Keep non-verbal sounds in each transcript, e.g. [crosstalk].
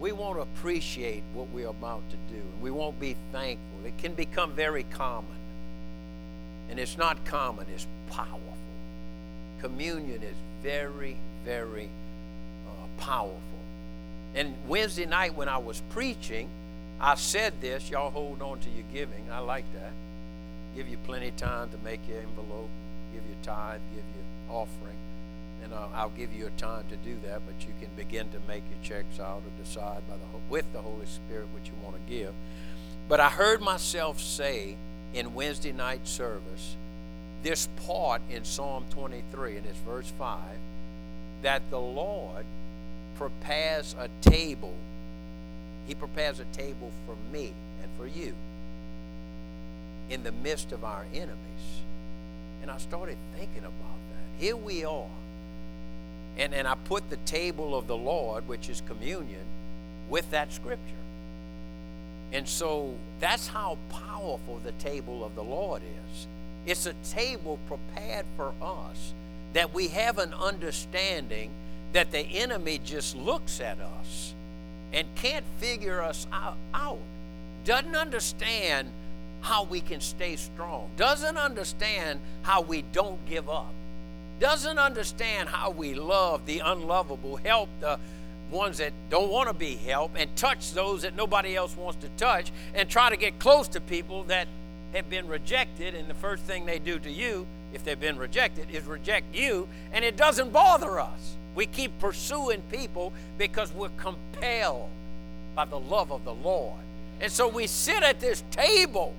we won't appreciate what we're about to do. And we won't be thankful. It can become very common. And it's not common, it's powerful. Communion is very, very uh, powerful. And Wednesday night when I was preaching, I said this. Y'all hold on to your giving. I like that. Give you plenty of time to make your envelope, give your tithe, give your offering and uh, I'll give you a time to do that, but you can begin to make your checks out or decide by the with the Holy Spirit what you want to give. But I heard myself say in Wednesday night service this part in Psalm 23, and it's verse 5, that the Lord prepares a table. He prepares a table for me and for you in the midst of our enemies. And I started thinking about that. Here we are and, and I put the table of the Lord, which is communion, with that scripture. And so that's how powerful the table of the Lord is. It's a table prepared for us that we have an understanding that the enemy just looks at us and can't figure us out, doesn't understand how we can stay strong, doesn't understand how we don't give up doesn't understand how we love the unlovable, help the ones that don't want to be helped, and touch those that nobody else wants to touch, and try to get close to people that have been rejected. And the first thing they do to you, if they've been rejected, is reject you, and it doesn't bother us. We keep pursuing people because we're compelled by the love of the Lord. And so we sit at this table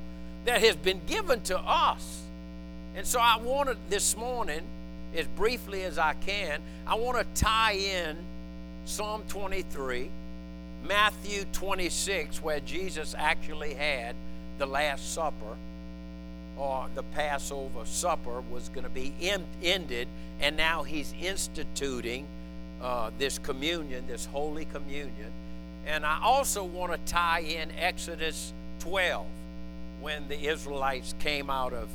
that has been given to us. And so I wanted this morning as briefly as I can, I want to tie in Psalm 23, Matthew 26, where Jesus actually had the Last Supper, or the Passover supper was going to be ended, and now he's instituting uh, this communion, this Holy Communion. And I also want to tie in Exodus 12, when the Israelites came out of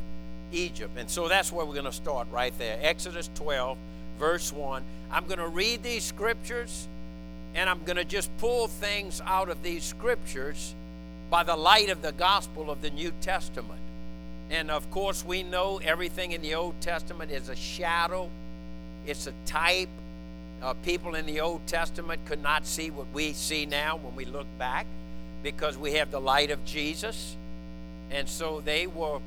Egypt. And so that's where we're going to start right there. Exodus 12, verse 1. I'm going to read these scriptures and I'm going to just pull things out of these scriptures by the light of the gospel of the New Testament. And of course, we know everything in the Old Testament is a shadow, it's a type. Uh, people in the Old Testament could not see what we see now when we look back because we have the light of Jesus. And so they were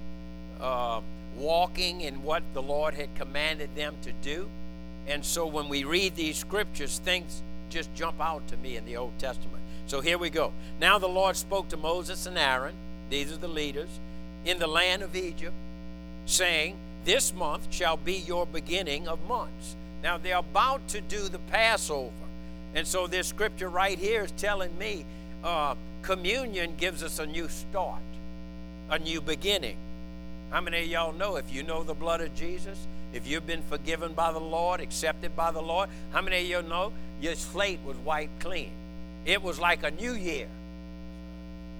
uh, walking in what the Lord had commanded them to do. And so when we read these scriptures, things just jump out to me in the Old Testament. So here we go. Now the Lord spoke to Moses and Aaron, these are the leaders, in the land of Egypt, saying, This month shall be your beginning of months. Now they're about to do the Passover. And so this scripture right here is telling me uh, communion gives us a new start, a new beginning. How many of y'all know if you know the blood of Jesus, if you've been forgiven by the Lord, accepted by the Lord, how many of you know your slate was wiped clean? It was like a new year.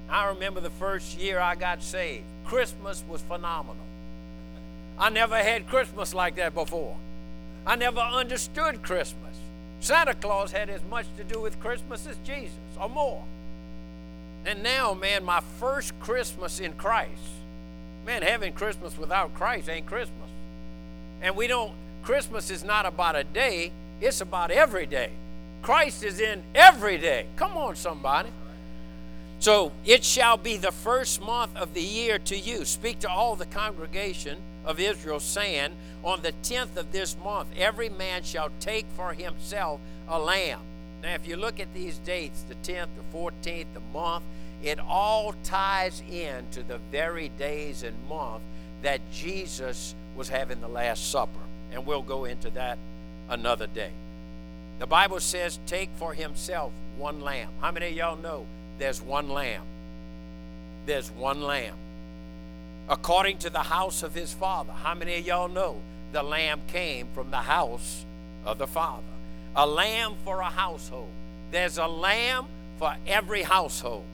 I remember the first year I got saved. Christmas was phenomenal. I never had Christmas like that before. I never understood Christmas. Santa Claus had as much to do with Christmas as Jesus, or more. And now, man, my first Christmas in Christ Man, having Christmas without Christ ain't Christmas. And we don't, Christmas is not about a day, it's about every day. Christ is in every day. Come on, somebody. So it shall be the first month of the year to you. Speak to all the congregation of Israel, saying, On the tenth of this month, every man shall take for himself a lamb. Now, if you look at these dates, the 10th, the 14th, the month, it all ties in to the very days and month that Jesus was having the Last Supper. And we'll go into that another day. The Bible says, take for himself one lamb. How many of y'all know there's one lamb? There's one lamb. According to the house of his father. How many of y'all know the lamb came from the house of the father? A lamb for a household. There's a lamb for every household.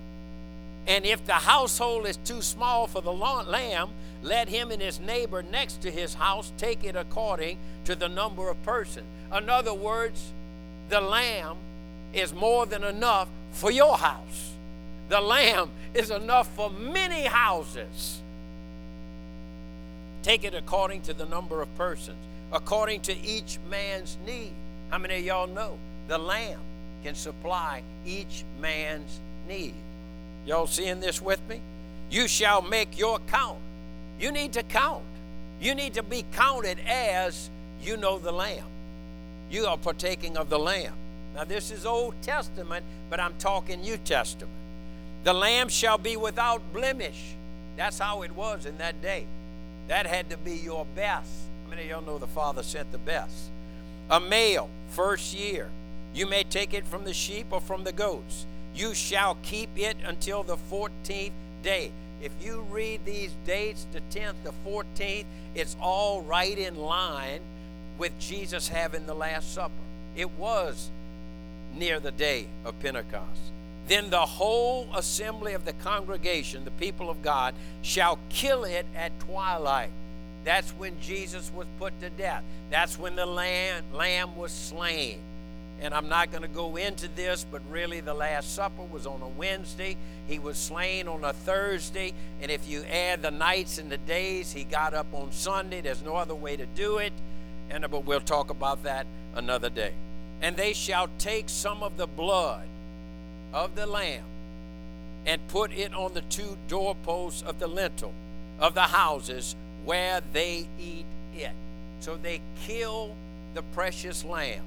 And if the household is too small for the lamb, let him and his neighbor next to his house take it according to the number of persons. In other words, the lamb is more than enough for your house. The lamb [laughs] is enough for many houses. Take it according to the number of persons, according to each man's need. How many of y'all know the lamb can supply each man's need? Y'all seeing this with me? You shall make your count. You need to count. You need to be counted as you know the lamb. You are partaking of the lamb. Now, this is Old Testament, but I'm talking New Testament. The lamb shall be without blemish. That's how it was in that day. That had to be your best. How many of y'all know the Father sent the best? A male, first year. You may take it from the sheep or from the goats. You shall keep it until the 14th day. If you read these dates, the 10th, the 14th, it's all right in line with Jesus having the Last Supper. It was near the day of Pentecost. Then the whole assembly of the congregation, the people of God, shall kill it at twilight. That's when Jesus was put to death. That's when the lamb, lamb was slain. And I'm not going to go into this, but really the Last Supper was on a Wednesday. He was slain on a Thursday. And if you add the nights and the days, he got up on Sunday. There's no other way to do it. And but we'll talk about that another day. And they shall take some of the blood of the lamb and put it on the two doorposts of the lintel of the houses where they eat it. So they kill the precious lamb.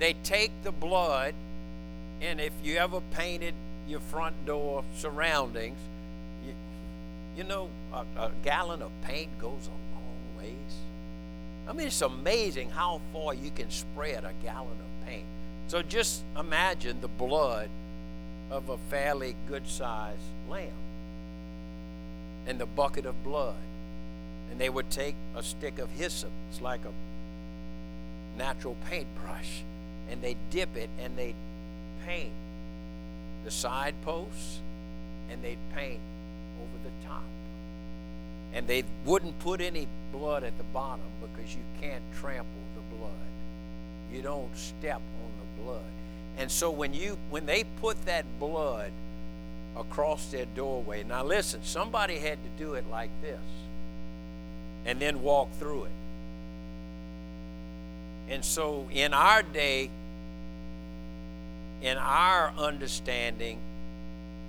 They take the blood, and if you ever painted your front door surroundings, you, you know, a, a gallon of paint goes a long ways. I mean, it's amazing how far you can spread a gallon of paint. So just imagine the blood of a fairly good sized lamb and the bucket of blood. And they would take a stick of hyssop, it's like a natural paintbrush, and they dip it and they paint the side posts and they'd paint over the top. And they wouldn't put any blood at the bottom because you can't trample the blood. You don't step on the blood. And so when you when they put that blood across their doorway, now listen, somebody had to do it like this and then walk through it. And so in our day, in our understanding,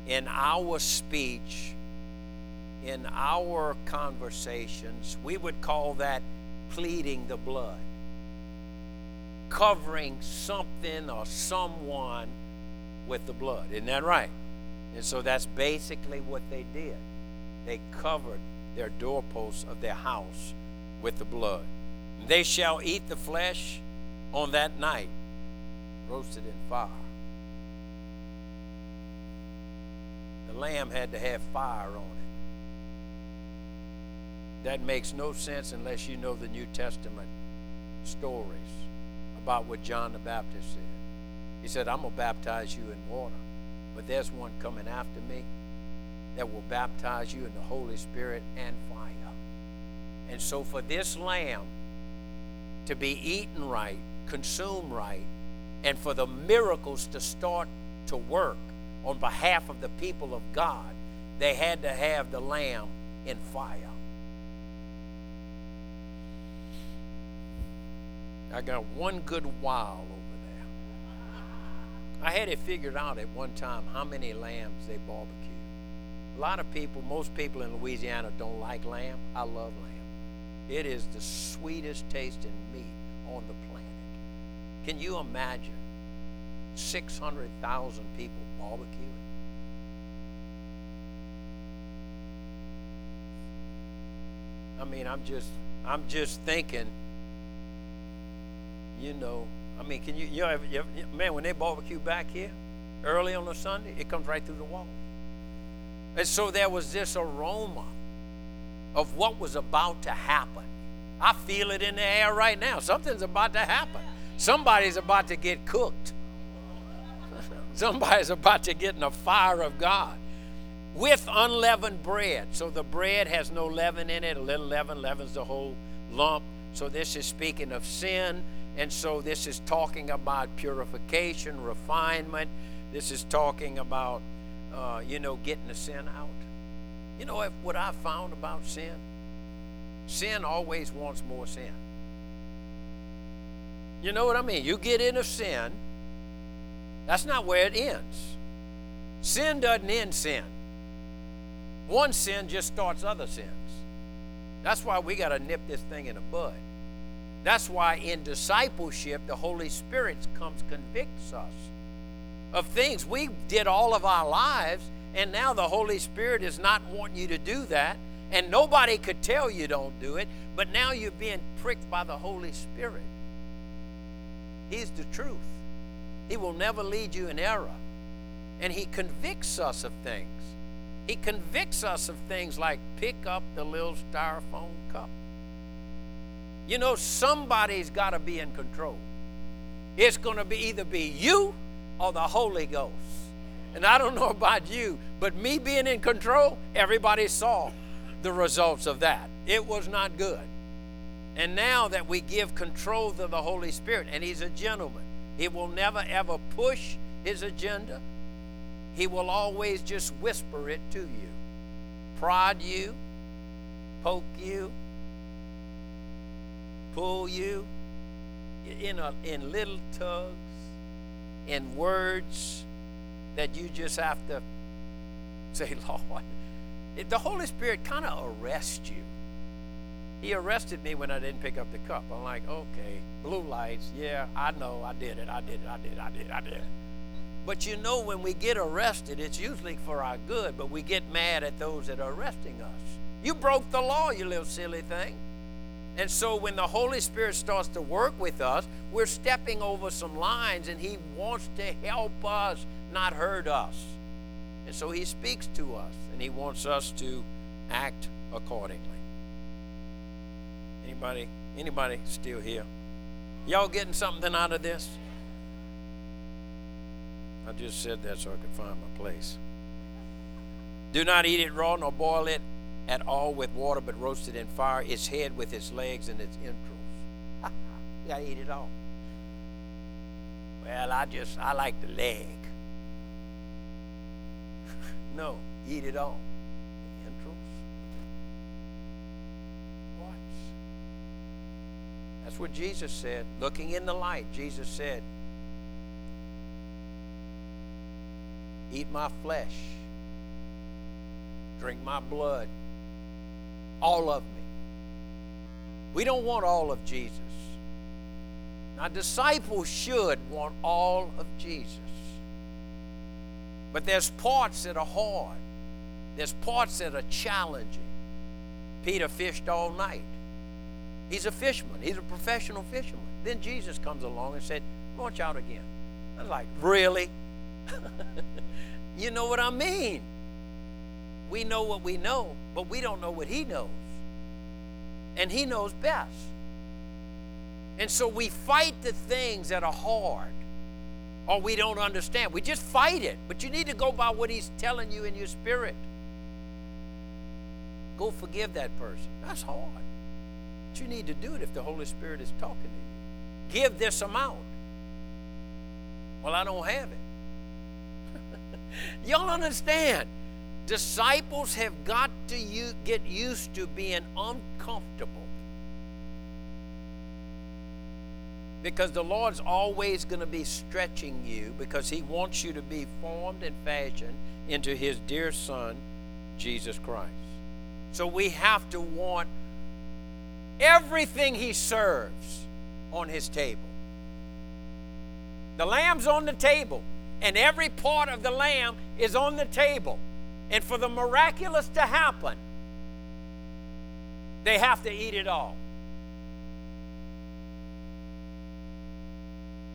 in our speech, in our conversations, we would call that pleading the blood covering something or someone with the blood. Isn't that right? And so that's basically what they did. They covered their doorposts of their house with the blood. They shall eat the flesh on that night, roasted in fire. The lamb had to have fire on it. That makes no sense unless you know the New Testament stories about what John the Baptist said. He said, I'm going to baptize you in water, but there's one coming after me that will baptize you in the Holy Spirit and fire. And so, for this lamb to be eaten right, consumed right, and for the miracles to start to work on behalf of the people of God, they had to have the lamb in fire. I got one good while over there. I had it figured out at one time how many lambs they barbecue. A lot of people, most people in Louisiana don't like lamb. I love lamb. It is the sweetest tasting meat on the planet. Can you imagine 600,000 people barbecuing? I mean, I'm just I'm just thinking you know, I mean, can you, you know, you, man, when they barbecue back here early on a Sunday, it comes right through the wall. And so there was this aroma of what was about to happen. I feel it in the air right now. Something's about to happen. Somebody's about to get cooked. Somebody's about to get in the fire of God with unleavened bread. So the bread has no leaven in it. A little leaven leavens the whole lump. So this is speaking of sin And so this is talking about purification, refinement. This is talking about, uh, you know, getting the sin out. You know what I found about sin? Sin always wants more sin. You know what I mean? You get into sin, that's not where it ends. Sin doesn't end sin. One sin just starts other sins. That's why we got to nip this thing in the bud. That's why in discipleship, the Holy Spirit comes convicts us of things we did all of our lives, and now the Holy Spirit is not wanting you to do that, and nobody could tell you don't do it, but now you're being pricked by the Holy Spirit. He's the truth. He will never lead you in error. And He convicts us of things. He convicts us of things like pick up the little styrofoam cup. You know, somebody's got to be in control. It's going to be either be you or the Holy Ghost. And I don't know about you, but me being in control, everybody saw the results of that. It was not good. And now that we give control to the Holy Spirit, and He's a gentleman, He will never ever push His agenda. He will always just whisper it to you, prod you, poke you, pull you in, a, in little tugs, in words that you just have to [laughs] say, Lord. The Holy Spirit kind of arrests you. He arrested me when I didn't pick up the cup. I'm like, okay, blue lights, yeah, I know, I did it, I did it, I did it, I did it, I did it. But you know, when we get arrested, it's usually for our good, but we get mad at those that are arresting us. You broke the law, you little silly thing. And so when the Holy Spirit starts to work with us, we're stepping over some lines and He wants to help us, not hurt us. And so He speaks to us and He wants us to act accordingly. Anybody anybody still here? Y'all getting something out of this? I just said that so I could find my place. Do not eat it raw nor boil it at all with water, but roast it in fire, its head with its legs and its entrails. [laughs] you gotta eat it all. Well, I just I like the leg. [laughs] no, eat it all. That's what Jesus said. Looking in the light, Jesus said, Eat my flesh, drink my blood, all of me. We don't want all of Jesus. Now, disciples should want all of Jesus. But there's parts that are hard, there's parts that are challenging. Peter fished all night. He's a fisherman, he's a professional fisherman. Then Jesus comes along and said, Launch out again. I was like, Really? [laughs] you know what I mean? We know what we know, but we don't know what He knows. And He knows best. And so we fight the things that are hard or we don't understand. We just fight it, but you need to go by what He's telling you in your spirit. Go forgive that person. That's hard. But you need to do it if the Holy Spirit is talking to you. Give this amount. Well, I don't have it. [laughs] Y'all understand? Disciples have got to u- get used to being uncomfortable. Because the Lord's always going to be stretching you because He wants you to be formed and fashioned into His dear Son, Jesus Christ. So we have to want everything He serves on His table. The lamb's on the table and every part of the lamb is on the table. And for the miraculous to happen, they have to eat it all.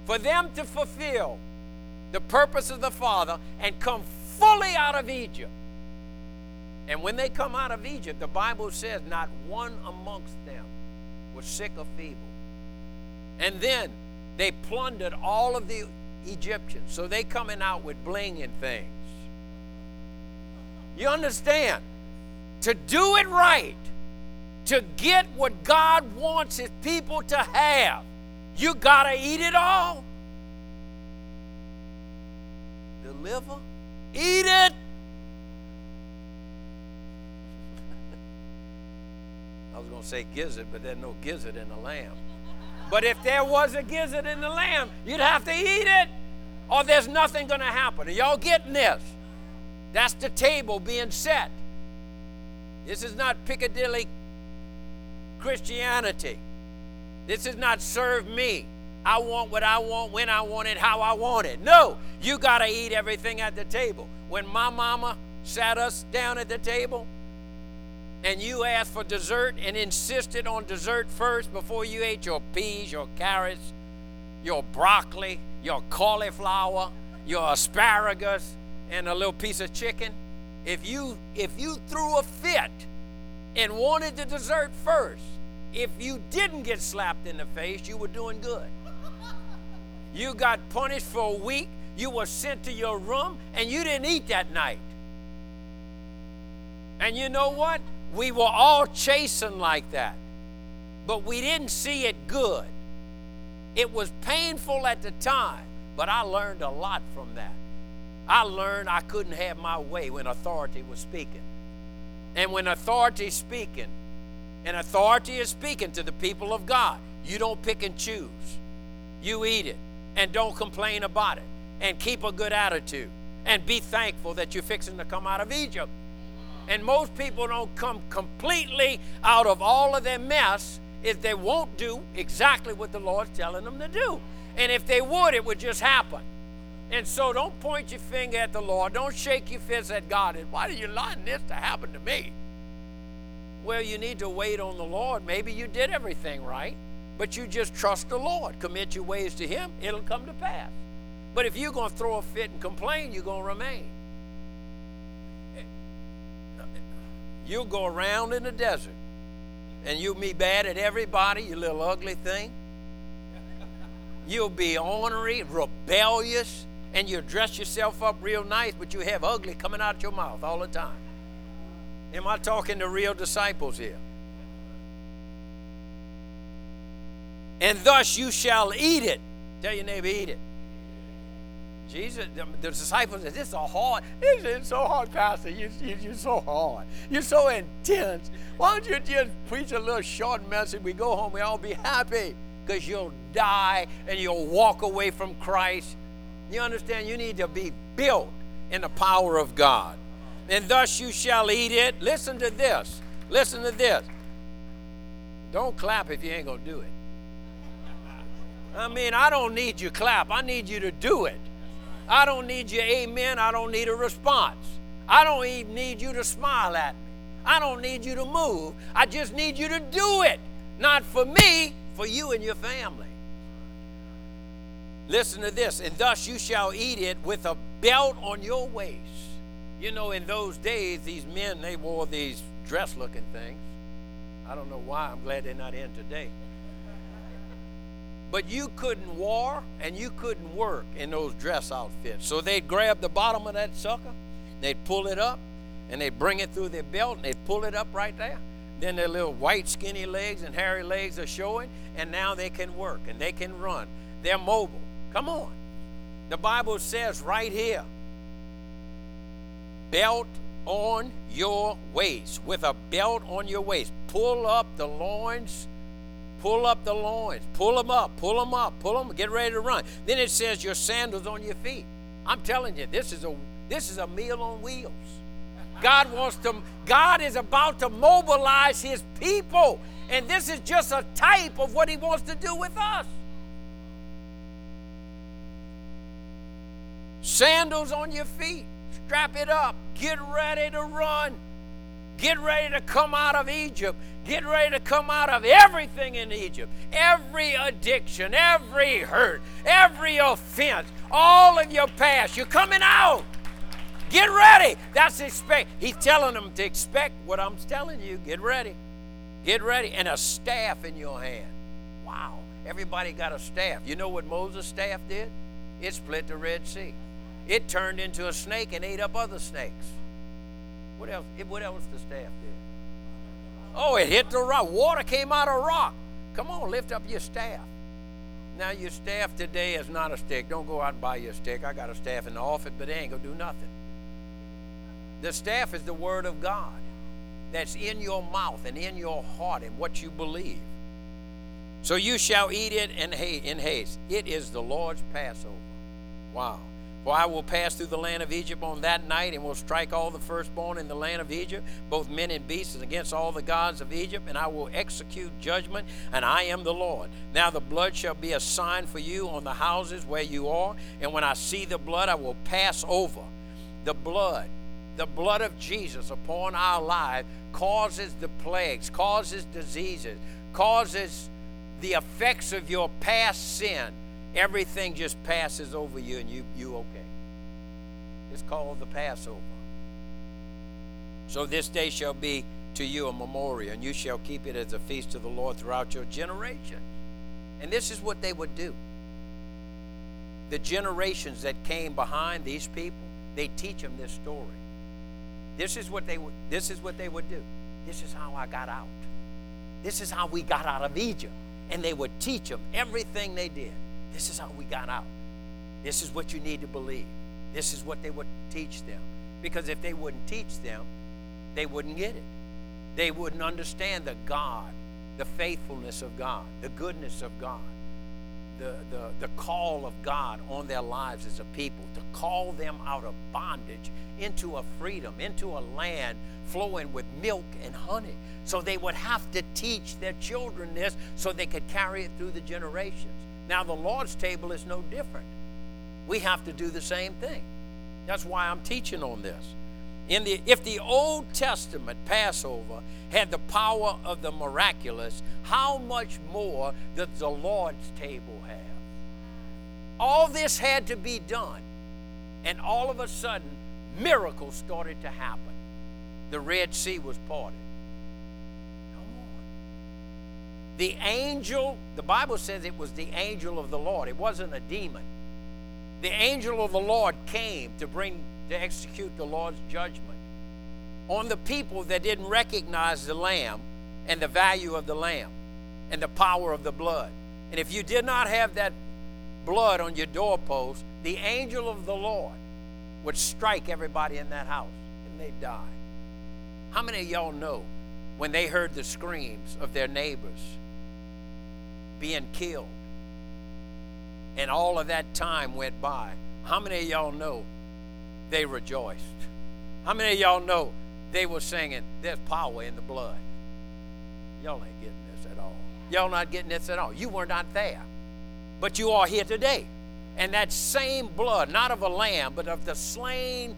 For them to fulfill the purpose of the Father and come fully out of Egypt. And when they come out of Egypt, the Bible says not one amongst them was sick or feeble. And then they plundered all of the Egyptians. So they coming out with bling and things. You understand? To do it right, to get what God wants his people to have, You got to eat it all. The liver, eat it. I was going to say gizzard, but there's no gizzard in the lamb. But if there was a gizzard in the lamb, you'd have to eat it, or there's nothing going to happen. Are y'all getting this? That's the table being set. This is not Piccadilly Christianity. This is not serve me. I want what I want, when I want it, how I want it. No, you got to eat everything at the table. When my mama sat us down at the table and you asked for dessert and insisted on dessert first before you ate your peas, your carrots, your broccoli, your cauliflower, your asparagus, and a little piece of chicken, if you if you threw a fit and wanted the dessert first, if you didn't get slapped in the face, you were doing good. You got punished for a week, you were sent to your room, and you didn't eat that night. And you know what? We were all chasing like that, but we didn't see it good. It was painful at the time, but I learned a lot from that. I learned I couldn't have my way when authority was speaking. And when authority is speaking, and authority is speaking to the people of God, you don't pick and choose. You eat it and don't complain about it and keep a good attitude and be thankful that you're fixing to come out of Egypt. And most people don't come completely out of all of their mess if they won't do exactly what the Lord's telling them to do. And if they would, it would just happen. And so don't point your finger at the Lord. Don't shake your fist at God. And why are you allowing this to happen to me? Well, you need to wait on the Lord. Maybe you did everything right, but you just trust the Lord. Commit your ways to Him, it'll come to pass. But if you're going to throw a fit and complain, you're going to remain. You'll go around in the desert and you'll be bad at everybody, you little ugly thing. You'll be ornery, rebellious, and you'll dress yourself up real nice, but you have ugly coming out your mouth all the time. Am I talking to real disciples here? And thus you shall eat it. Tell your neighbor, eat it. Jesus, the, the disciples said, This is hard. This is so hard, Pastor. You, you, you're so hard. You're so intense. Why don't you just preach a little short message? We go home, we all be happy because you'll die and you'll walk away from Christ. You understand? You need to be built in the power of God. And thus you shall eat it. Listen to this. Listen to this. Don't clap if you ain't to do it. I mean, I don't need you clap. I need you to do it. I don't need your amen. I don't need a response. I don't even need you to smile at me. I don't need you to move. I just need you to do it. Not for me, for you and your family. Listen to this, and thus you shall eat it with a belt on your waist. You know, in those days, these men, they wore these dress looking things. I don't know why. I'm glad they're not in today. But you couldn't war and you couldn't work in those dress outfits. So they'd grab the bottom of that sucker, they'd pull it up, and they'd bring it through their belt, and they'd pull it up right there. Then their little white, skinny legs and hairy legs are showing, and now they can work and they can run. They're mobile. Come on. The Bible says right here belt on your waist, with a belt on your waist. Pull up the loins. Pull up the loins. Pull them up. Pull them up. Pull them. Get ready to run. Then it says your sandals on your feet. I'm telling you, this is a this is a meal on wheels. God wants to, God is about to mobilize his people. And this is just a type of what he wants to do with us. Sandals on your feet, strap it up, get ready to run. Get ready to come out of Egypt. Get ready to come out of everything in Egypt. Every addiction, every hurt, every offense, all of your past. You're coming out. Get ready. That's expect. He's telling them to expect what I'm telling you. Get ready. Get ready. And a staff in your hand. Wow. Everybody got a staff. You know what Moses' staff did? It split the Red Sea. It turned into a snake and ate up other snakes. What else? What else the staff did? Oh, it hit the rock. Water came out of rock. Come on, lift up your staff. Now, your staff today is not a stick. Don't go out and buy your stick. I got a staff in the office, but they ain't going to do nothing. The staff is the Word of God that's in your mouth and in your heart and what you believe. So you shall eat it in haste. It is the Lord's Passover. Wow. I will pass through the land of Egypt on that night, and will strike all the firstborn in the land of Egypt, both men and beasts, and against all the gods of Egypt, and I will execute judgment, and I am the Lord. Now the blood shall be a sign for you on the houses where you are, and when I see the blood, I will pass over. The blood, the blood of Jesus upon our lives causes the plagues, causes diseases, causes the effects of your past sin everything just passes over you and you you okay. It's called the Passover. So this day shall be to you a memorial, and you shall keep it as a feast to the Lord throughout your generations. And this is what they would do. The generations that came behind these people, they teach them this story. This is what they would this is what they would do. This is how I got out. This is how we got out of Egypt. And they would teach them everything they did. This is how we got out. This is what you need to believe. This is what they would teach them. Because if they wouldn't teach them, they wouldn't get it. They wouldn't understand the God, the faithfulness of God, the goodness of God, the, the, the call of God on their lives as a people, to call them out of bondage into a freedom, into a land flowing with milk and honey. So they would have to teach their children this so they could carry it through the generations. Now, the Lord's table is no different. We have to do the same thing. That's why I'm teaching on this. In the, if the Old Testament Passover had the power of the miraculous, how much more does the Lord's table have? All this had to be done, and all of a sudden, miracles started to happen. The Red Sea was parted. The angel, the Bible says it was the angel of the Lord. It wasn't a demon. The angel of the Lord came to bring, to execute the Lord's judgment on the people that didn't recognize the lamb and the value of the lamb and the power of the blood. And if you did not have that blood on your doorpost, the angel of the Lord would strike everybody in that house and they'd die. How many of y'all know when they heard the screams of their neighbors being killed. And all of that time went by. How many of y'all know they rejoiced? How many of y'all know they were singing, There's power in the blood? Y'all ain't getting this at all. Y'all not getting this at all. You were not there. But you are here today. And that same blood, not of a lamb, but of the slain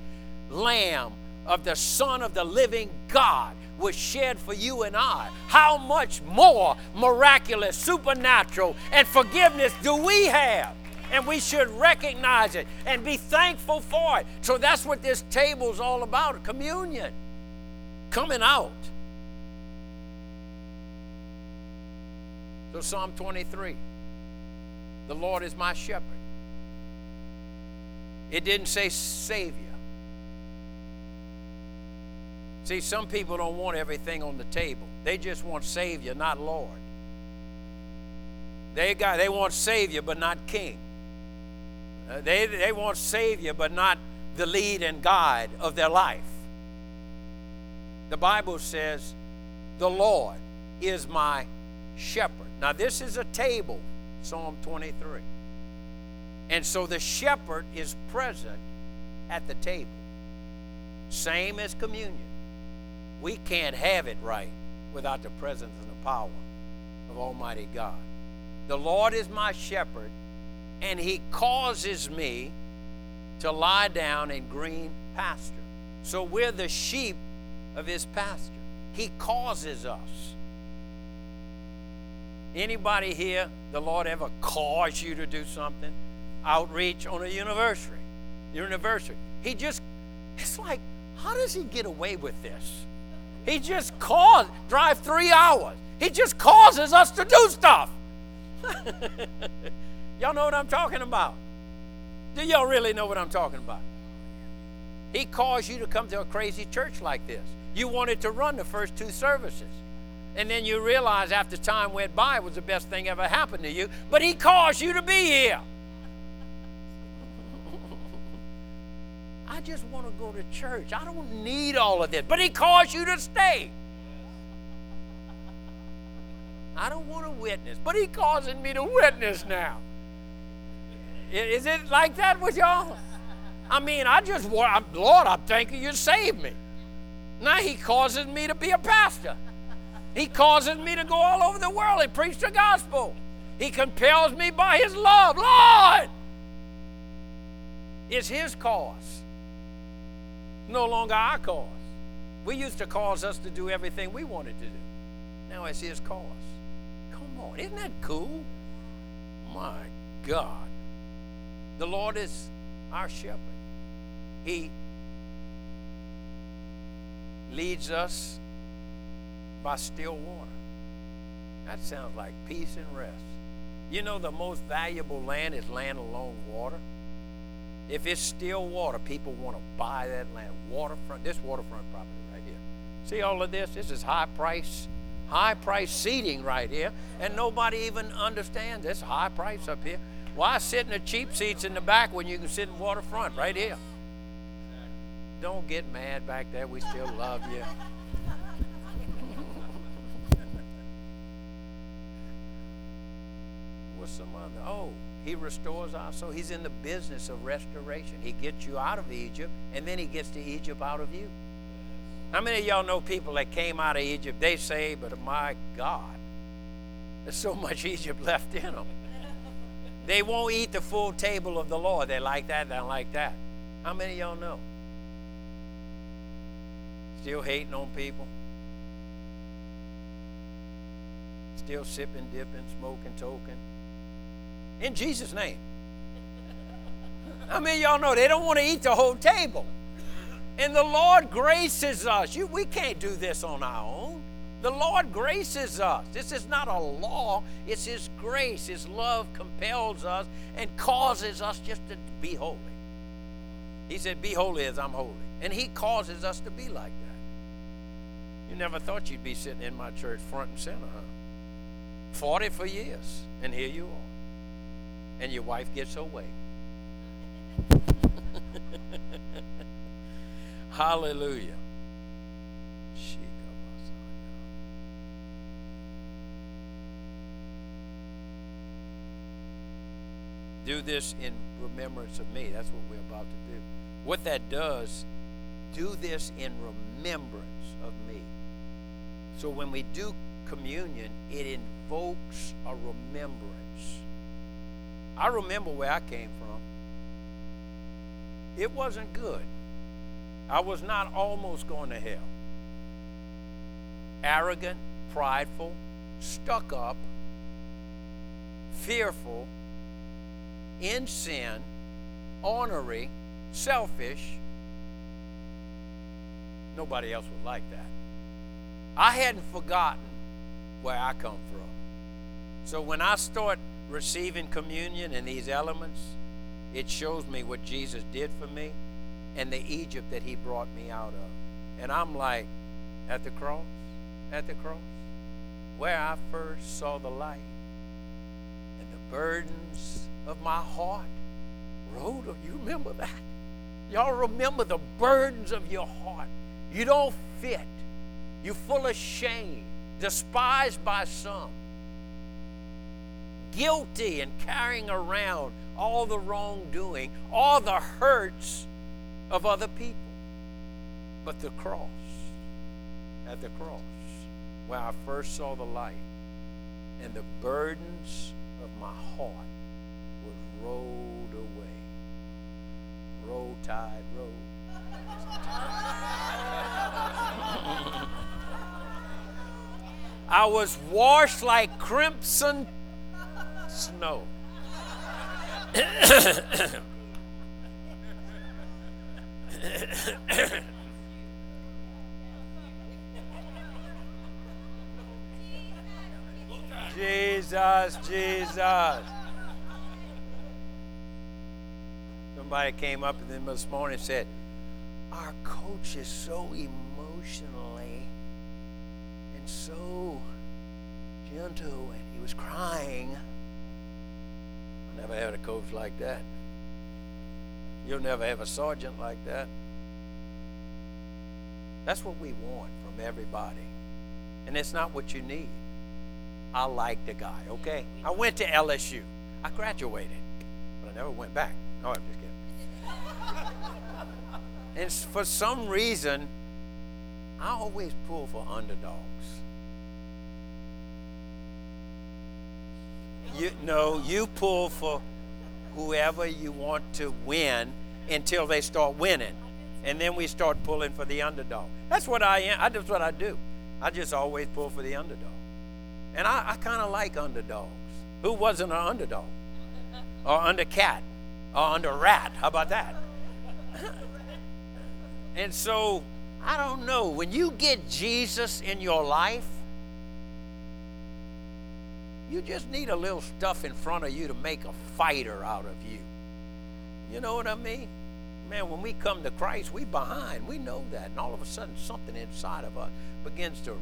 lamb of the Son of the living God, was shed for you and I, how much more miraculous, supernatural, and forgiveness do we have? And we should recognize it and be thankful for it. So that's what this table is all about communion, coming out. So, Psalm 23 the Lord is my shepherd. It didn't say Savior. See, some people don't want everything on the table. They just want Savior, not Lord. They, got, they want Savior, but not King. Uh, they, they want Savior, but not the lead and guide of their life. The Bible says, The Lord is my shepherd. Now, this is a table, Psalm 23. And so the shepherd is present at the table, same as communion. We can't have it right without the presence and the power of Almighty God. The Lord is my shepherd, and He causes me to lie down in green pasture. So we're the sheep of His pasture. He causes us. Anybody here, the Lord ever cause you to do something? Outreach on a university. University. He just, it's like, how does he get away with this? He just calls, drive three hours. He just causes us to do stuff. [laughs] y'all know what I'm talking about? Do y'all really know what I'm talking about? He caused you to come to a crazy church like this. You wanted to run the first two services. And then you realize after time went by, it was the best thing ever happened to you. But He caused you to be here. I just want to go to church. I don't need all of this. But He caused you to stay. I don't want to witness, but He causing me to witness now. Is it like that with y'all? I mean, I just want, Lord, I'm thanking you saved me. Now He causes me to be a pastor. He causes me to go all over the world and preach the gospel. He compels me by His love. Lord! It's His cause, no longer our cause. We used to cause us to do everything we wanted to do. Now it's His cause. Come on, isn't that cool? My God. The Lord is our shepherd. He leads us by still water. That sounds like peace and rest. You know, the most valuable land is land along water. If it's still water, people want to buy that land. Waterfront, this waterfront property right here. See all of this? This is high price, high price seating right here, and nobody even understands this high price up here. Why sit in the cheap seats in the back when you can sit in waterfront right here? Don't get mad back there. We still love you. [laughs] What's some other? Oh, he restores our soul. He's in the business of restoration. He gets you out of Egypt, and then he gets to Egypt out of you. How many of y'all know people that came out of Egypt? They say, but my God, there's so much Egypt left in them. They won't eat the full table of the Lord. They like that, they don't like that. How many of y'all know? Still hating on people. Still sipping, dipping, smoking, token. In Jesus' name. [laughs] I mean, y'all know they don't want to eat the whole table. And the Lord graces us. You, we can't do this on our own. The Lord graces us. This is not a law, it's His grace. His love compels us and causes us just to be holy. He said, Be holy as I'm holy. And He causes us to be like that. You never thought you'd be sitting in my church front and center, huh? 40 for years, and here you are. And your wife gets away. [laughs] Hallelujah. Do this in remembrance of me. That's what we're about to do. What that does, do this in remembrance of me. So when we do communion, it invokes a remembrance. I remember where I came from. It wasn't good. I was not almost going to hell. Arrogant, prideful, stuck up, fearful, in sin, ornery, selfish. Nobody else was like that. I hadn't forgotten where I come from. So when I start receiving communion and these elements, it shows me what Jesus did for me and the Egypt that he brought me out of. And I'm like, at the cross, at the cross, where I first saw the light and the burdens of my heart rolled. You remember that? Y'all remember the burdens of your heart. You don't fit. You're full of shame, despised by some, guilty and carrying around all the wrongdoing, all the hurts of other people. But the cross, at the cross, where I first saw the light, and the burdens of my heart were rolled away. Roll tide, roll. [laughs] I was washed like crimson snow. Jesus, Jesus. Somebody came up to them this morning and said, Our coach is so emotionally and so gentle and he was crying. Never had a coach like that. You'll never have a sergeant like that. That's what we want from everybody. And it's not what you need. I like the guy, okay? I went to LSU. I graduated, but I never went back. No, I'm just kidding. [laughs] and for some reason, I always pull for underdogs. You no, you pull for whoever you want to win until they start winning. And then we start pulling for the underdog. That's what I am. That's what I do. I just always pull for the underdog. And I, I kind of like underdogs. Who wasn't an underdog? Or under cat? Or under rat? How about that? [laughs] and so, I don't know. When you get Jesus in your life, you just need a little stuff in front of you to make a fighter out of you. You know what I mean? Man, when we come to Christ, we behind. We know that. And all of a sudden, something inside of us begins to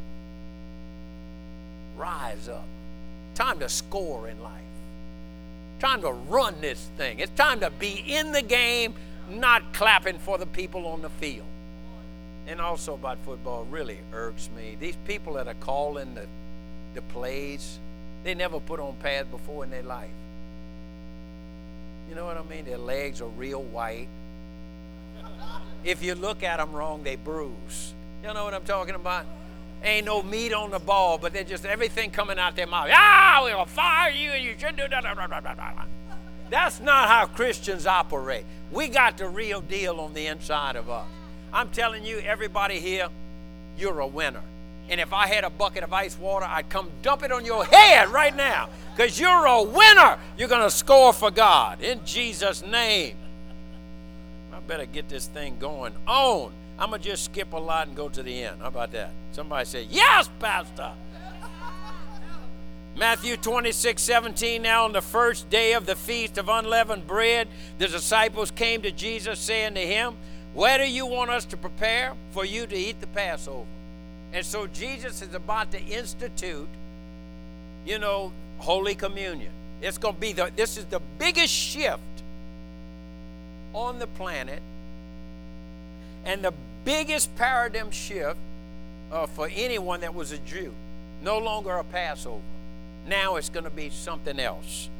rise up. Time to score in life. Time to run this thing. It's time to be in the game, not clapping for the people on the field. And also about football really irks me. These people that are calling the, the plays, they never put on pads before in their life. You know what I mean? Their legs are real white. If you look at them wrong, they bruise. You know what I'm talking about? Ain't no meat on the ball, but they're just everything coming out their mouth. Ah, we'll fire you and you should do that. That's not how Christians operate. We got the real deal on the inside of us. I'm telling you, everybody here, you're a winner. And if I had a bucket of ice water, I'd come dump it on your head right now because you're a winner. You're going to score for God in Jesus' name. I better get this thing going on. I'm going to just skip a lot and go to the end. How about that? Somebody say, Yes, Pastor. Matthew 26, 17. Now, on the first day of the feast of unleavened bread, the disciples came to Jesus, saying to him, Where do you want us to prepare for you to eat the Passover? And so Jesus is about to institute, you know, Holy Communion. It's going to be the, this is the biggest shift on the planet and the biggest paradigm shift uh, for anyone that was a Jew. No longer a Passover. Now it's going to be something else.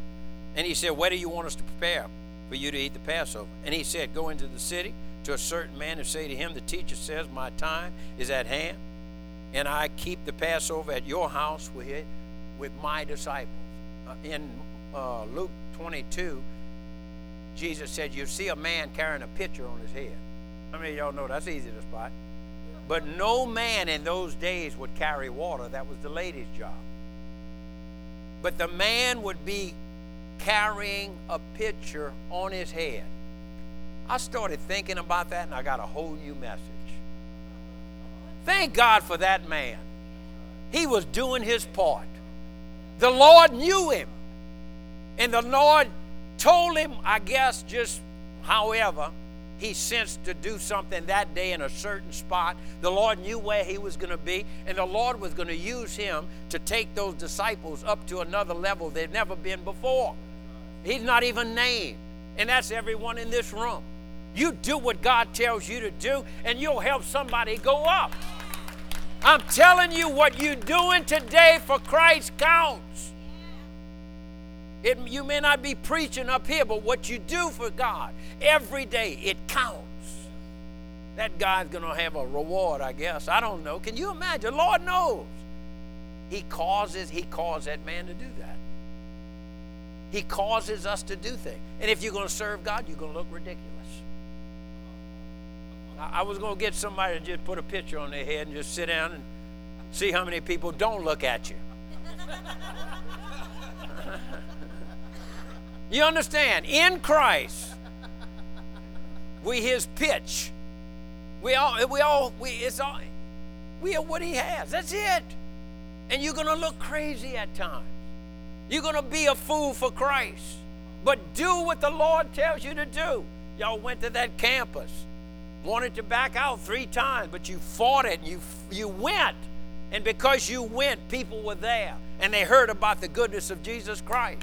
And he said, Where do you want us to prepare for you to eat the Passover? And he said, Go into the city to a certain man and say to him, The teacher says, My time is at hand and I keep the Passover at your house with, it, with my disciples. Uh, in uh, Luke 22, Jesus said, You see a man carrying a pitcher on his head. How many of y'all know that's easy to spot? But no man in those days would carry water. That was the lady's job. But the man would be carrying a pitcher on his head. I started thinking about that and I got a whole new message. Thank God for that man. He was doing his part. The Lord knew him. And the Lord told him, I guess, just however, he sensed to do something that day in a certain spot. The Lord knew where he was going to be, and the Lord was going to use him to take those disciples up to another level they've never been before. He's not even named, and that's everyone in this room. You do what God tells you to do, and you'll help somebody go up. I'm telling you, what you're doing today for Christ counts. It, you may not be preaching up here, but what you do for God every day, it counts. That guy's going to have a reward, I guess. I don't know. Can you imagine? Lord knows. He causes, he caused that man to do that. He causes us to do things. And if you're going to serve God, you're going to look ridiculous. I was going to get somebody to just put a picture on their head and just sit down and see how many people don't look at you. [laughs] you understand? In Christ, we His pitch. We all, we all, we it's all, we are what He has. That's it. And you're going to look crazy at times. You're going to be a fool for Christ. But do what the Lord tells you to do. Y'all went to that campus wanted to back out three times, but you fought it. You, you went. And because you went, people were there and they heard about the goodness of Jesus Christ.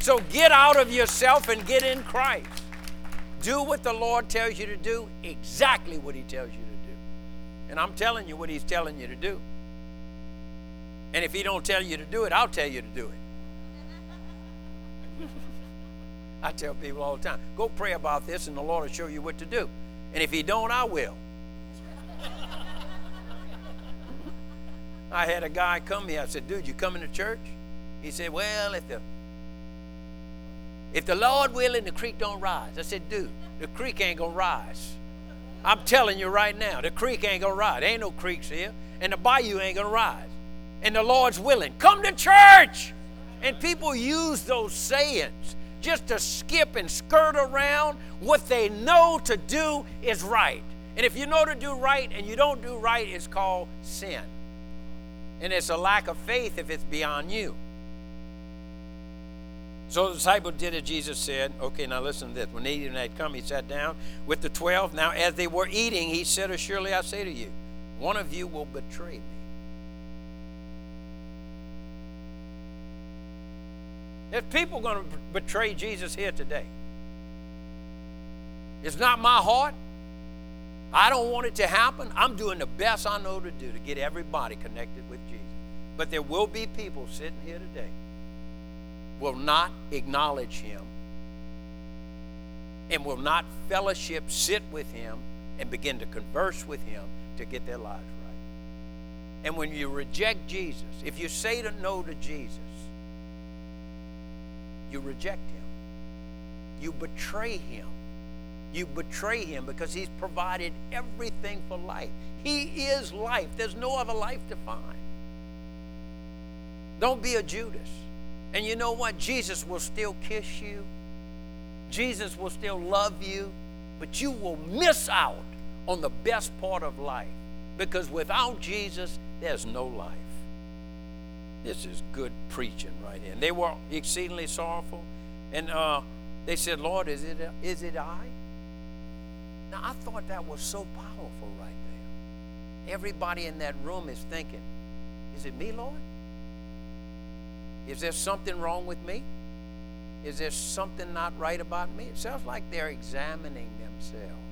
So get out of yourself and get in Christ. Do what the Lord tells you to do, exactly what He tells you to do. And I'm telling you what He's telling you to do. And if He don't tell you to do it, I'll tell you to do it. [laughs] I tell people all the time, go pray about this and the Lord will show you what to do. And if He don't, I will. I had a guy come here. I said, dude, you coming to church? He said, well, if the if the Lord willing, the creek don't rise. I said, dude, the creek ain't gonna rise. I'm telling you right now, the creek ain't gonna rise. There ain't no creeks here, and the bayou ain't gonna rise. And the Lord's willing. Come to church. And people use those sayings just to skip and skirt around what they know to do is right. And if you know to do right and you don't do right, it's called sin. And it's a lack of faith if it's beyond you. So the disciples did as Jesus said. Okay, now listen to this. When evening had come, he sat down with the twelve. Now, as they were eating, he said, Surely I say to you, one of you will betray me. There's people going to betray Jesus here today. It's not my heart. I don't want it to happen. I'm doing the best I know to do to get everybody connected with Jesus. But there will be people sitting here today will not acknowledge him and will not fellowship, sit with him, and begin to converse with him to get their lives right. And when you reject Jesus, if you say to no to Jesus, you reject him. You betray him. You betray him because he's provided everything for life. He is life. There's no other life to find. Don't be a Judas. And you know what? Jesus will still kiss you. Jesus will still love you, but you will miss out on the best part of life because without Jesus, there's no life. This is good preaching right here. And they were exceedingly sorrowful. And uh, they said, Lord, is it, is it I? Now, I thought that was so powerful right there. Everybody in that room is thinking, is it me, Lord? Is there something wrong with me? Is there something not right about me? It sounds like they're examining themselves.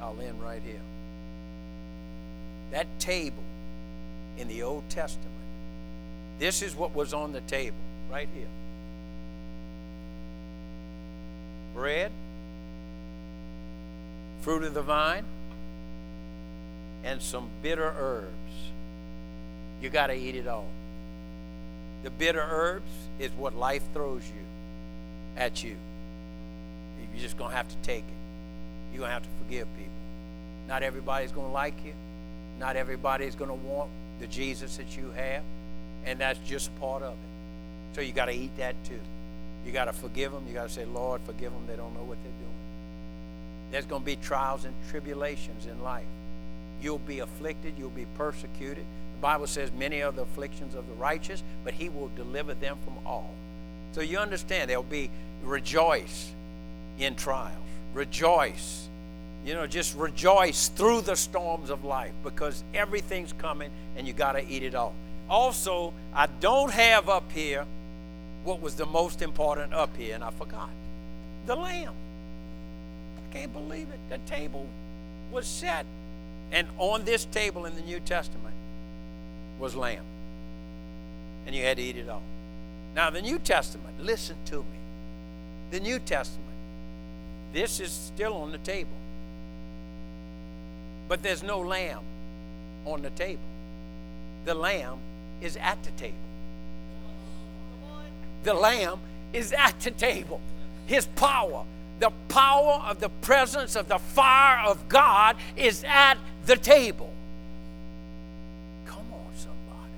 I'll end right here. That table in the Old Testament, this is what was on the table right here bread, fruit of the vine, and some bitter herbs. You got to eat it all. The bitter herbs is what life throws you at you. You're just going to have to take it. You're going to have to forgive people. Not everybody's going to like you. Not everybody's going to want the Jesus that you have. And that's just part of it. So you got to eat that too. You got to forgive them. You got to say, Lord, forgive them. They don't know what they're doing. There's going to be trials and tribulations in life. You'll be afflicted, you'll be persecuted. The Bible says, Many are the afflictions of the righteous, but He will deliver them from all. So you understand, there'll be rejoice in trials. Rejoice. You know, just rejoice through the storms of life because everything's coming and you got to eat it all. Also, I don't have up here what was the most important up here, and I forgot the lamb. I can't believe it. The table was set and on this table in the New Testament was lamb. And you had to eat it all. Now, the New Testament, listen to me. The New Testament, this is still on the table. But there's no lamb on the table. The lamb is at the table. The lamb is at the table. His power, the power of the presence of the fire of God is at the table. Come on, somebody.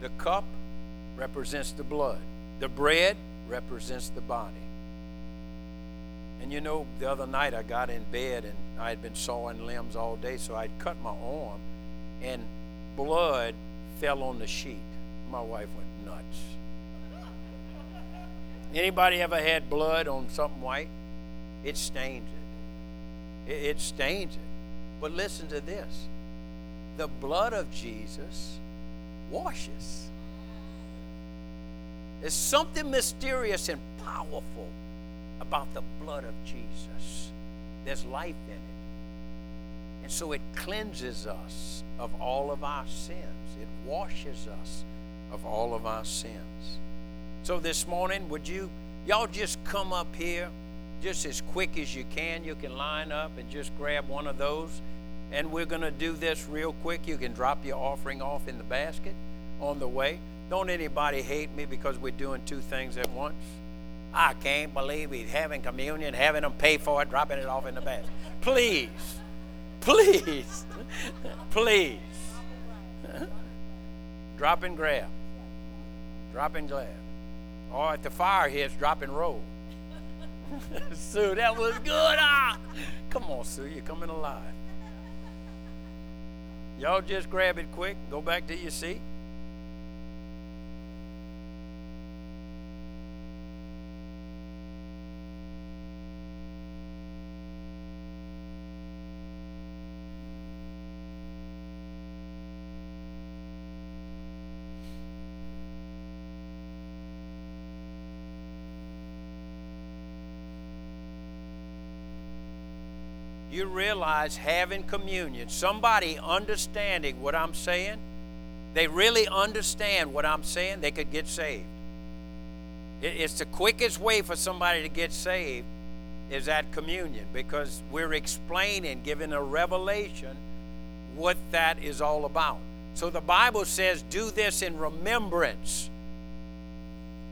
The cup represents the blood, the bread represents the body. And you know, the other night I got in bed and I had been sawing limbs all day, so I'd cut my arm and blood fell on the sheet. My wife went nuts. Anybody ever had blood on something white? It stains it. It, it stains it. But listen to this the blood of Jesus washes. There's something mysterious and powerful about the blood of Jesus. There's life in it. And so it cleanses us of all of our sins, it washes us of all of our sins. So this morning, would you, y'all just come up here just as quick as you can? You can line up and just grab one of those. And we're going to do this real quick. You can drop your offering off in the basket on the way. Don't anybody hate me because we're doing two things at once. I can't believe he's having communion, having them pay for it, dropping it off in the basket. Please, please, [laughs] please. [laughs] Drop and grab. Drop and grab. Or at the fire hits, drop and roll. [laughs] Sue, that was good. Ah! Come on, Sue, you're coming alive. Y'all just grab it quick, go back to your seat. You realize having communion, somebody understanding what I'm saying, they really understand what I'm saying, they could get saved. It's the quickest way for somebody to get saved is at communion because we're explaining, giving a revelation what that is all about. So the Bible says, do this in remembrance.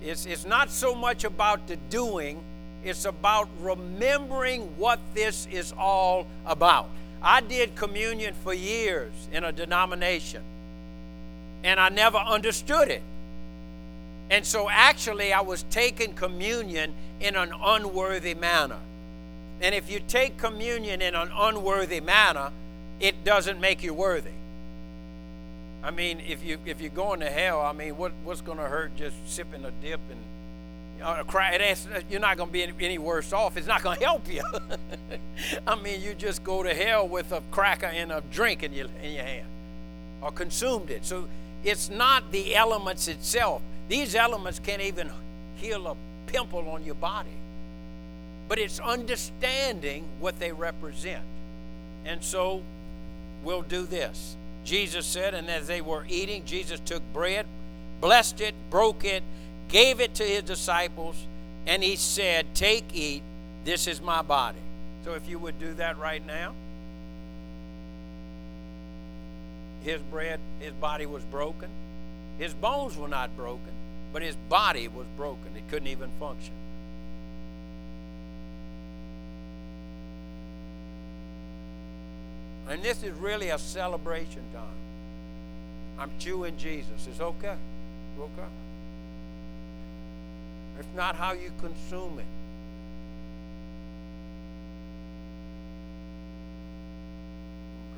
It's, it's not so much about the doing it's about remembering what this is all about. I did communion for years in a denomination, and I never understood it. And so, actually, I was taking communion in an unworthy manner. And if you take communion in an unworthy manner, it doesn't make you worthy. I mean, if you if you're going to hell, I mean, what what's going to hurt just sipping a dip and Uh, uh, you're not going to be any, any, worse off. It's not going [laughs] to help you. [laughs] I mean, you just go to hell with a cracker and a drink in your, in your hand or consumed it. So it's not the elements itself. These elements can't even heal a pimple on your body, but it's understanding what they represent. And so we'll do this. Jesus said, and as they were eating, Jesus took bread, blessed it, broke it, gave it to his disciples, and he said, Take, eat, this is my body. So if you would do that right now. His bread, his body was broken. His bones were not broken, but his body was broken. It couldn't even function. And this is really a celebration time. I'm chewing Jesus. It's okay. Okay. It's not how you consume it.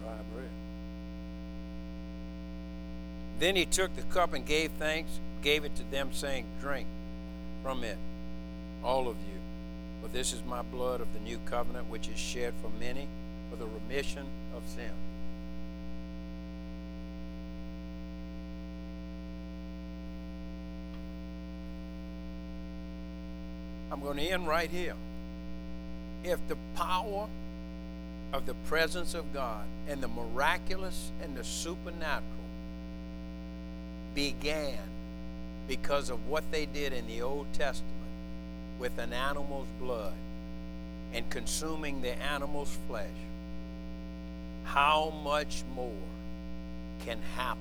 Dry bread. Then he took the cup and gave thanks, gave it to them, saying, Drink from it, all of you. For this is my blood of the new covenant, which is shed for many for the remission of sin. I'm going to end right here. If the power of the presence of God and the miraculous and the supernatural began because of what they did in the Old Testament with an animal's blood and consuming the animal's flesh, how much more can happen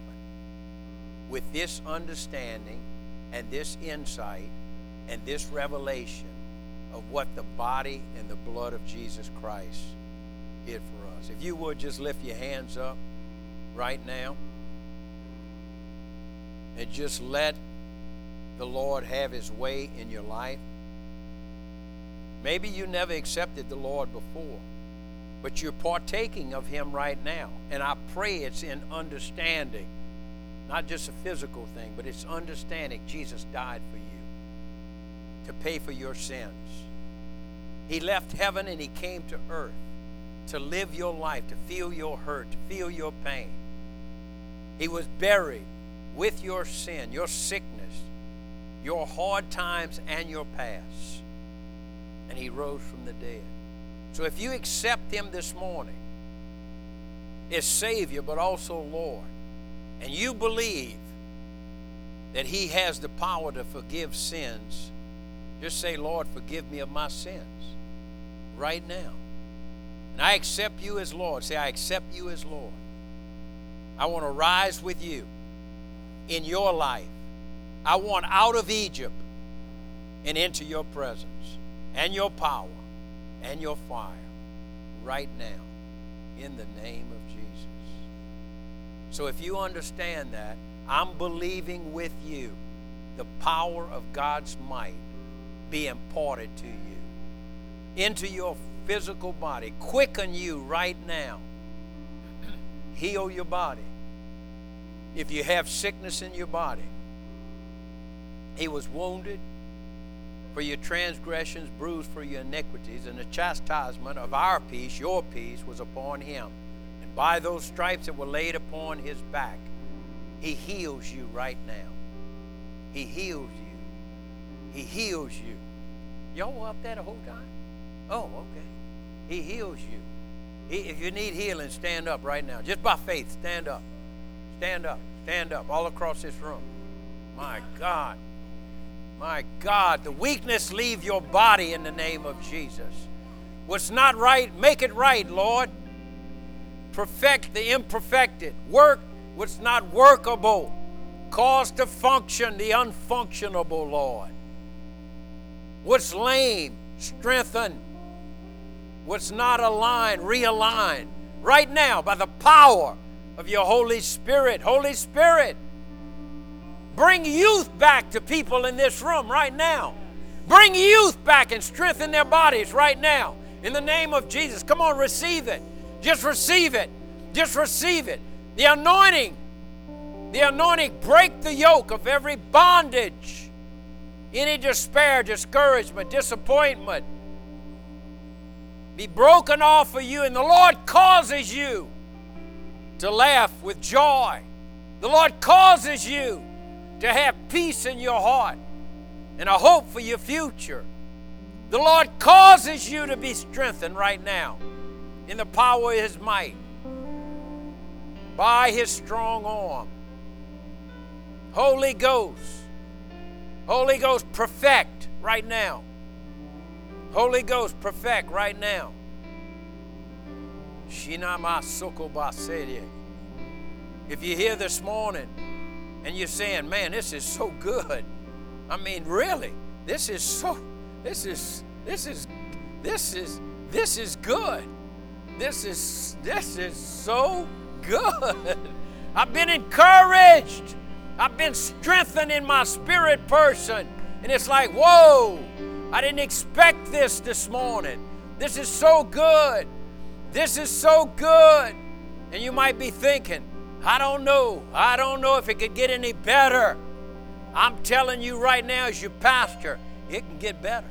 with this understanding and this insight and this revelation of what the body and the blood of Jesus Christ did for us. If you would just lift your hands up right now and just let the Lord have his way in your life. Maybe you never accepted the Lord before, but you're partaking of him right now. And I pray it's in understanding, not just a physical thing, but it's understanding Jesus died for you to pay for your sins. He left heaven and he came to earth to live your life, to feel your hurt, to feel your pain. He was buried with your sin, your sickness, your hard times, and your past. And he rose from the dead. So if you accept him this morning as Savior, but also Lord, and you believe that he has the power to forgive sins, just say, Lord, forgive me of my sins right now. And I accept you as Lord. Say, I accept you as Lord. I want to rise with you in your life. I want out of Egypt and into your presence and your power and your fire right now in the name of Jesus. So if you understand that, I'm believing with you the power of God's might be imparted to you into your physical body. Quicken you right now. [clears throat] Heal your body. If you have sickness in your body, He was wounded for your transgressions, bruised for your iniquities, and the chastisement of our peace, your peace, was upon Him. And by those stripes that were laid upon His back, He heals you right now. He heals you. He heals you. Y'all were up there the whole time? Oh, okay. He heals you. He, if you need healing, stand up right now. Just by faith, stand up. Stand up. Stand up all across this room. My God. My God. The weakness leave your body in the name of Jesus. What's not right, make it right, Lord. Perfect the imperfected. Work what's not workable. Cause to function the unfunctionable, Lord. What's lame, strengthen what's not aligned, realign right now by the power of your Holy Spirit. Holy Spirit, bring youth back to people in this room right now. Bring youth back and strengthen their bodies right now. In the name of Jesus. Come on, receive it. Just receive it. Just receive it. The anointing, the anointing, break the yoke of every bondage, any despair, discouragement, disappointment be broken off of you, and the Lord causes you to laugh with joy. The Lord causes you to have peace in your heart and a hope for your future. The Lord causes you to be strengthened right now in the power of His might, by His strong arm. Holy Ghost, Holy Ghost, perfect right now. Holy Ghost, perfect right now. If you're here this morning and you're saying, man, this is so good. I mean, really, this is so, this is, this is, this is, this is good. This is, this is so good. [laughs] I've been encouraged. I've been strengthened in my spirit person. And it's like, whoa, I didn't expect this this morning. This is so good. This is so good. And you might be thinking, I don't know. I don't know if it could get any better. I'm telling you right now, as your pastor, it can get better.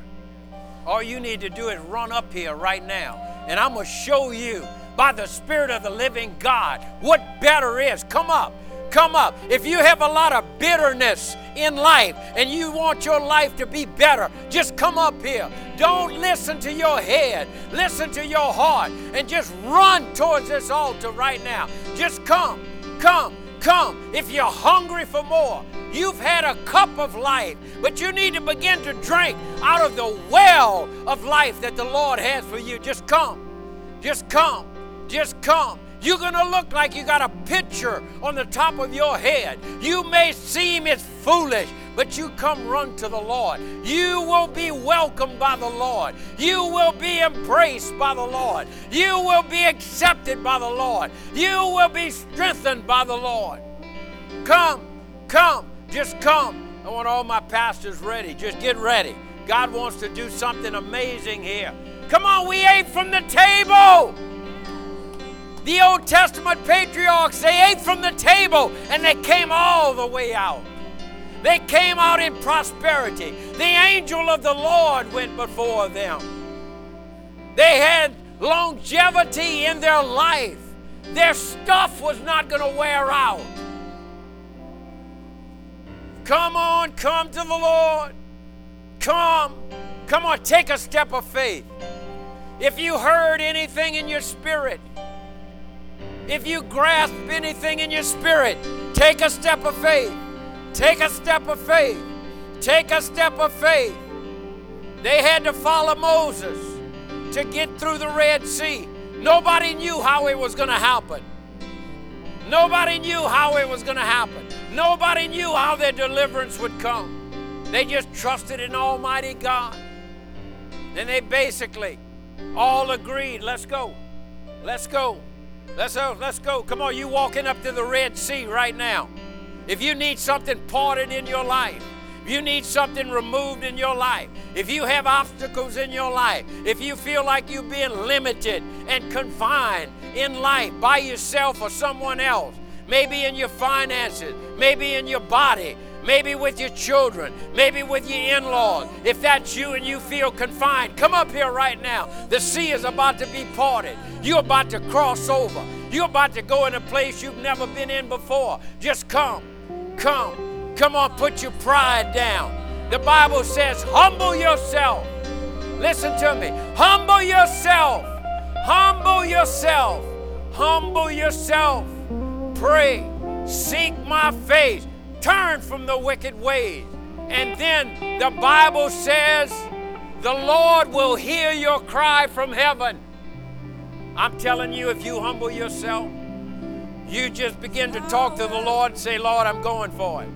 All you need to do is run up here right now, and I'm going to show you by the Spirit of the living God what better is. Come up. Come up. If you have a lot of bitterness in life and you want your life to be better, just come up here. Don't listen to your head, listen to your heart, and just run towards this altar right now. Just come, come, come. If you're hungry for more, you've had a cup of life, but you need to begin to drink out of the well of life that the Lord has for you. Just come, just come, just come. You're going to look like you got a picture on the top of your head. You may seem it's foolish, but you come run to the Lord. You will be welcomed by the Lord. You will be embraced by the Lord. You will be accepted by the Lord. You will be strengthened by the Lord. Come, come, just come. I want all my pastors ready. Just get ready. God wants to do something amazing here. Come on, we ate from the table. The Old Testament patriarchs, they ate from the table and they came all the way out. They came out in prosperity. The angel of the Lord went before them. They had longevity in their life. Their stuff was not going to wear out. Come on, come to the Lord. Come. Come on, take a step of faith. If you heard anything in your spirit, if you grasp anything in your spirit, take a step of faith. Take a step of faith. Take a step of faith. They had to follow Moses to get through the Red Sea. Nobody knew how it was going to happen. Nobody knew how it was going to happen. Nobody knew how their deliverance would come. They just trusted in Almighty God. And they basically all agreed, let's go. Let's go. Let's go. Let's go. Come on, you walking up to the Red Sea right now. If you need something parted in your life, if you need something removed in your life, if you have obstacles in your life, if you feel like you're being limited and confined in life by yourself or someone else, maybe in your finances, maybe in your body, maybe with your children, maybe with your in laws. If that's you and you feel confined, come up here right now. The sea is about to be parted. You're about to cross over. You're about to go in a place you've never been in before. Just come. Come. Come on, put your pride down. The Bible says, humble yourself. Listen to me. Humble yourself. Humble yourself. Humble yourself. Pray. Seek my face. Turn from the wicked ways. And then the Bible says, the Lord will hear your cry from heaven. I'm telling you, if you humble yourself, you just begin to talk to the Lord and say, Lord, I'm going for it.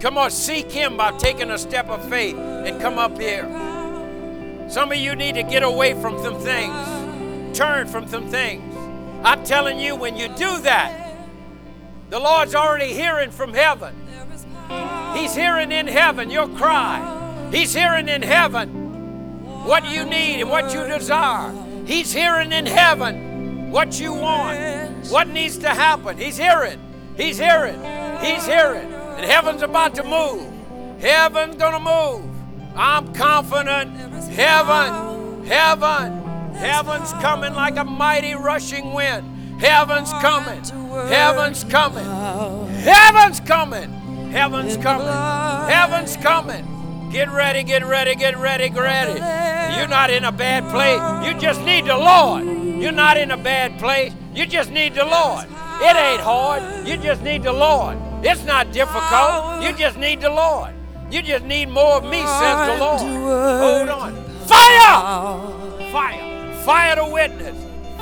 Come on, seek Him by taking a step of faith and come up here. Some of you need to get away from some things, turn from some things. I'm telling you, when you do that, the Lord's already hearing from heaven. He's hearing in heaven your cry. He's hearing in heaven what you need and what you desire. He's hearing in heaven what you want, what needs to happen. He's hearing. He's hearing. He's hearing. And heaven's about to move. Heaven's going to move. I'm confident. Heaven, heaven, heaven's coming like a mighty rushing wind. Heaven's coming. Heaven's coming. Heaven's coming. Heaven's coming. Heaven's coming. Get ready, get ready, get ready, get ready. You're not in a bad place. You just need the Lord. You're not in a bad place. You just need the Lord. It ain't hard. You just need the Lord. It's not difficult. You just need the Lord. You just need more of me, says the Lord. Hold on. Fire! Fire! Fire to witness.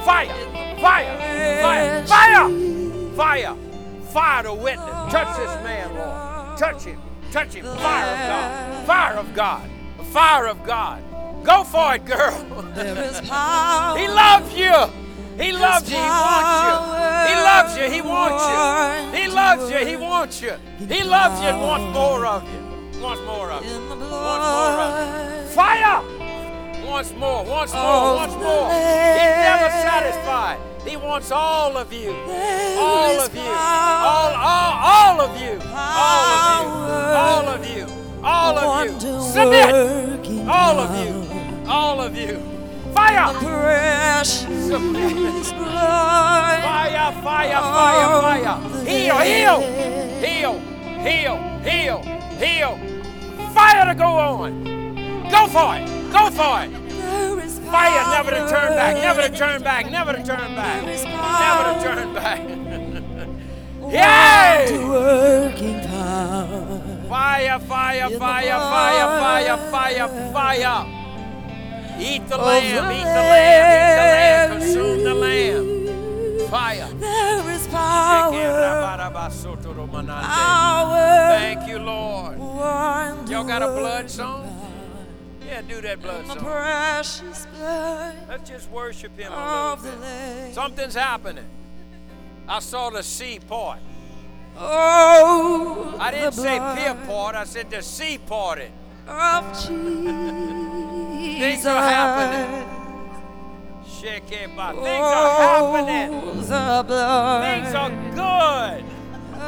Fire! Fire! Fire! Fire! Fire! Fire to witness. Touch this man, Lord. Touch him. Touch him. Fire of God. Fire of God. Fire of God. Go for it, girl. he loves you. He loves you. He wants you. He loves you. He wants you. He loves you. He wants you. He loves you and wants more of you. Wants more of you. Wants more of you. Fire! Wants more. Wants more. Wants more. He's never satisfied. He wants all of you. All of you. All, all, all of you. All of you. All of you. All of you. Submit. All of you. All of you. Fire! Blood. Fire, fire, fire, fire. Heal, heal, heal, heal, heal, heal. Fire to go on. Go for it. Go for it. Fire never to turn back, never to turn back, never to turn back, [laughs] never to turn back. Yay! Fire, fire, fire, fire, fire, fire, fire. Eat the lamb, eat the lamb, eat the lamb, consume the lamb. Fire. There is power. Thank you, Lord. Y'all got a blood song? Yeah, do that blood song. precious blood Let's just worship Him a little bit. Something's happening. I saw the sea part. Oh, I didn't say pier part, I said the sea parted. of Jesus. Things are happening. Shake it, but things are oh, happening. Oh, the blood Things are good.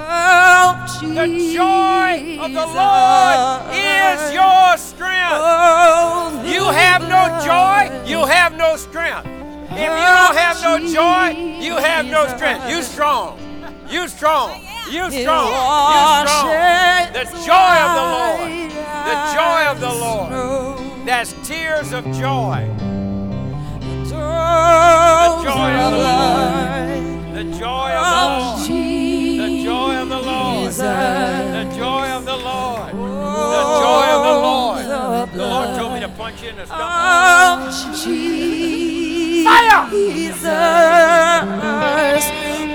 The joy of the Lord is your strength. Oh, You have no joy, you have no strength. If you oh, don't have no joy, you have no strength. You strong. You strong. You strong. You strong. The joy of the Lord. The joy of the Lord. That's tears of joy. The joy of the Lord. The joy of the oh, Lord. The joy of the Lord. The joy of the Lord. Oh, the the Lord. Told me to punch you in the stomach. of Jesus. Fire!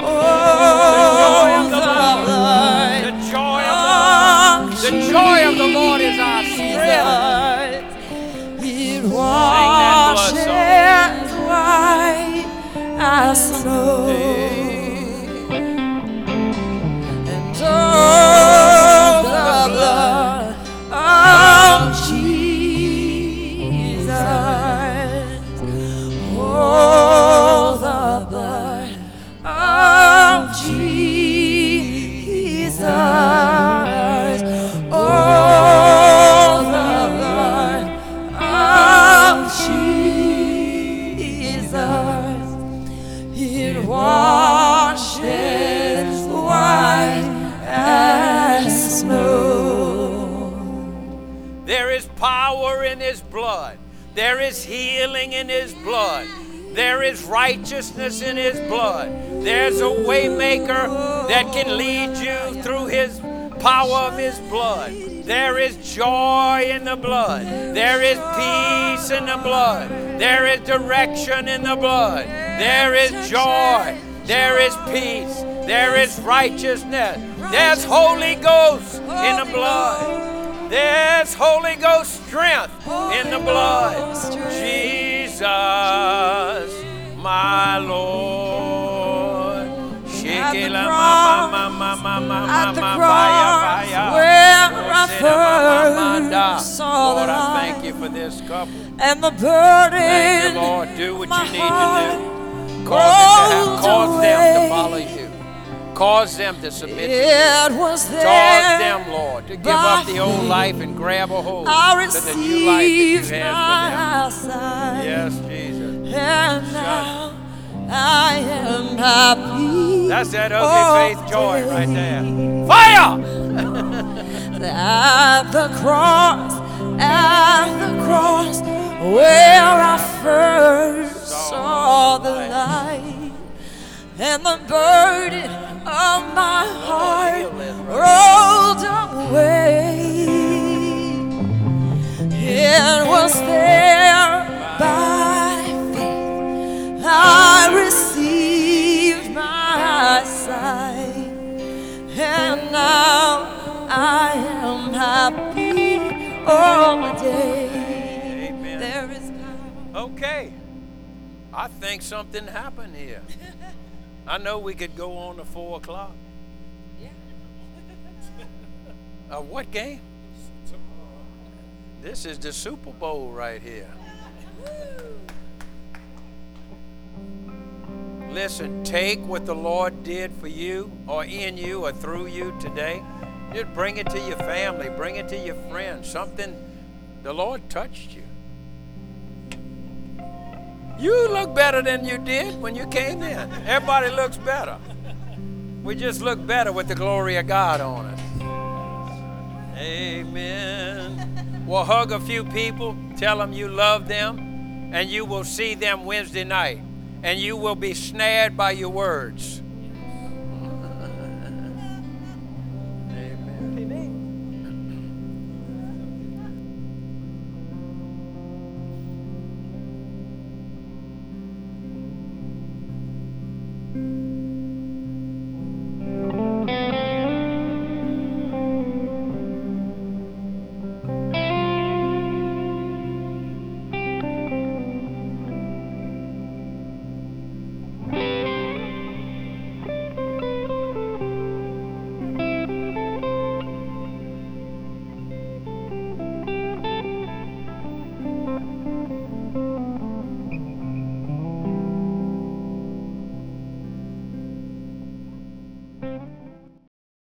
Oh, The joy of the Lord. The joy of the Lord is our strength. It washes white as snow. There is healing in his blood. There is righteousness in his blood. There's a waymaker that can lead you through his power of his blood. There is joy in the blood. There is peace in the blood. There is direction in the blood. There is joy. There is peace. There is righteousness. There's Holy Ghost in the blood. There's Holy Ghost strength in the blood. Jesus, my Lord. At the cross where I first saw the Lord, I thank you for this couple. and the burden. Thank you, Lord. Do what you need to do. Cause, them to, have, cause them to follow you. Cause them to submit to you. Was there. Cause them, Lord, to give up the old life and grab a hold I to the new life that you have for them. Yes, Jesus. And now I am happy. That's that ugly oh, faith joy right there. Fire! [laughs] At the cross, at the cross, where I first saw the light, and the burden of my heart rolled away. It was there by faith I received my sight, and now I am happy all day. Amen. There is power. Okay. I think something happened here. [laughs] I know we could go on to four o'clock. Yeah. [laughs] Uh, what game? This is the Super Bowl right here. Listen, take what the Lord did for you or in you or through you today. Just bring it to your family, bring it to your friends. Something the Lord touched you. You look better than you did when you came in. Everybody looks better. We just look better with the glory of God on us. Amen. Well, hug a few people, tell them you love them, and you will see them Wednesday night. And you will be snared by your words.